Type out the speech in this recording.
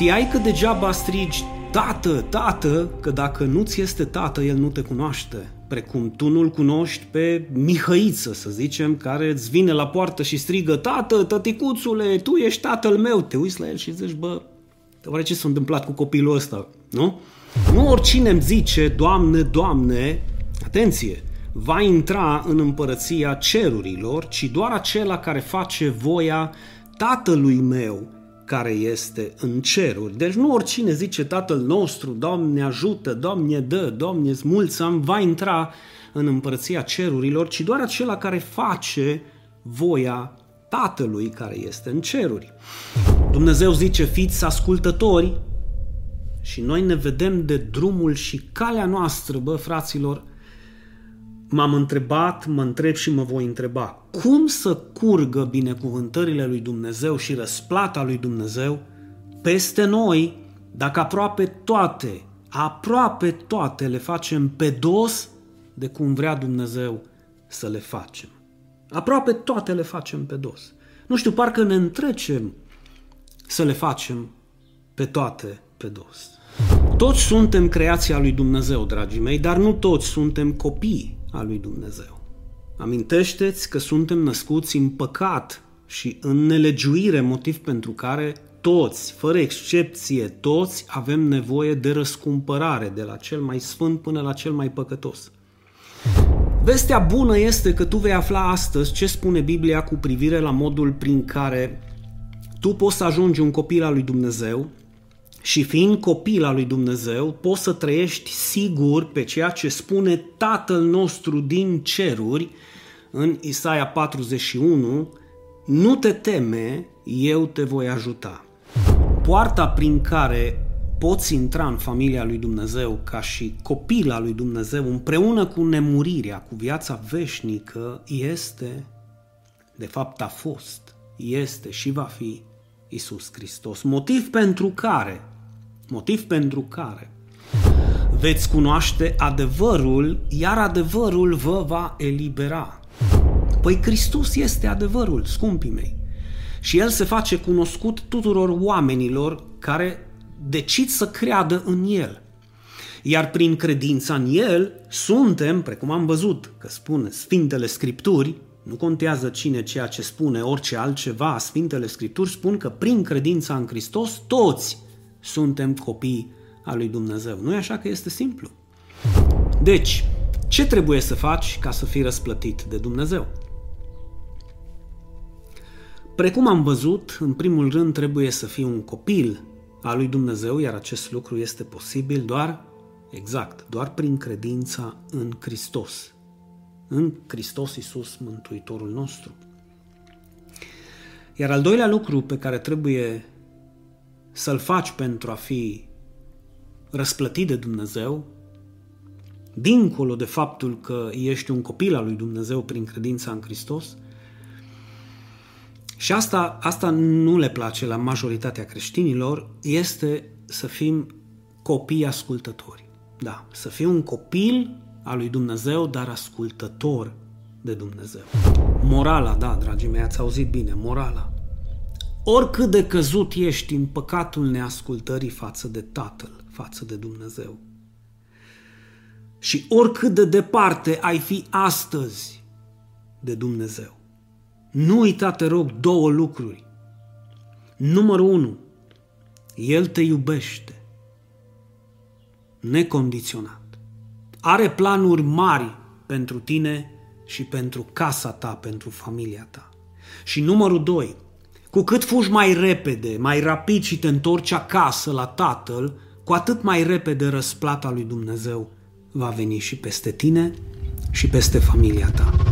Știai că degeaba strigi Tată, tată, că dacă nu ți este tată, el nu te cunoaște. Precum tu nu-l cunoști pe Mihăiță, să zicem, care îți vine la poartă și strigă Tată, tăticuțule, tu ești tatăl meu. Te uiți la el și zici, bă, oare ce s-a întâmplat cu copilul ăsta, nu? Nu oricine îmi zice, Doamne, Doamne, atenție, va intra în împărăția cerurilor, ci doar acela care face voia Tatălui meu care este în ceruri. Deci nu oricine zice Tatăl nostru, Doamne ajută, Doamne dă, Doamne smulțăm, va intra în împărăția cerurilor, ci doar acela care face voia Tatălui care este în ceruri. Dumnezeu zice, fiți ascultători și noi ne vedem de drumul și calea noastră, bă, fraților, m-am întrebat, mă întreb și mă voi întreba. Cum să curgă binecuvântările lui Dumnezeu și răsplata lui Dumnezeu peste noi dacă aproape toate, aproape toate le facem pe dos de cum vrea Dumnezeu să le facem. Aproape toate le facem pe dos. Nu știu, parcă ne întrecem să le facem pe toate pe dos. Toți suntem creația lui Dumnezeu, dragii mei, dar nu toți suntem copii a lui Dumnezeu. Amintește-ți că suntem născuți în păcat și în nelegiuire, motiv pentru care toți, fără excepție, toți avem nevoie de răscumpărare, de la cel mai sfânt până la cel mai păcătos. Vestea bună este că tu vei afla astăzi ce spune Biblia cu privire la modul prin care tu poți să ajungi un copil al lui Dumnezeu și fiind copil al lui Dumnezeu, poți să trăiești sigur pe ceea ce spune Tatăl nostru din ceruri în Isaia 41, nu te teme, eu te voi ajuta. Poarta prin care poți intra în familia lui Dumnezeu ca și copil al lui Dumnezeu împreună cu nemurirea, cu viața veșnică, este, de fapt a fost, este și va fi Isus Hristos. Motiv pentru care Motiv pentru care veți cunoaște adevărul, iar adevărul vă va elibera. Păi Hristos este adevărul, scumpii mei. Și El se face cunoscut tuturor oamenilor care decid să creadă în El. Iar prin credința în El suntem, precum am văzut că spune Sfintele Scripturi, nu contează cine ceea ce spune, orice altceva, Sfintele Scripturi spun că prin credința în Hristos toți suntem copii al lui Dumnezeu. Nu e așa că este simplu? Deci, ce trebuie să faci ca să fii răsplătit de Dumnezeu? Precum am văzut, în primul rând trebuie să fii un copil al lui Dumnezeu, iar acest lucru este posibil doar, exact, doar prin credința în Hristos. În Hristos Iisus, Mântuitorul nostru. Iar al doilea lucru pe care trebuie să-l faci pentru a fi răsplătit de Dumnezeu, dincolo de faptul că ești un copil al lui Dumnezeu prin credința în Hristos, și asta, asta nu le place la majoritatea creștinilor, este să fim copii ascultători. Da, să fii un copil al lui Dumnezeu, dar ascultător de Dumnezeu. Morala, da, dragii mei, ați auzit bine, morala. Oricât de căzut ești în păcatul neascultării față de Tatăl, față de Dumnezeu. Și oricât de departe ai fi astăzi de Dumnezeu. Nu uita, te rog, două lucruri. Numărul unu, El te iubește. Necondiționat. Are planuri mari pentru tine și pentru casa ta, pentru familia ta. Și numărul doi, cu cât fugi mai repede, mai rapid și te întorci acasă la Tatăl, cu atât mai repede răsplata lui Dumnezeu va veni și peste tine și peste familia ta.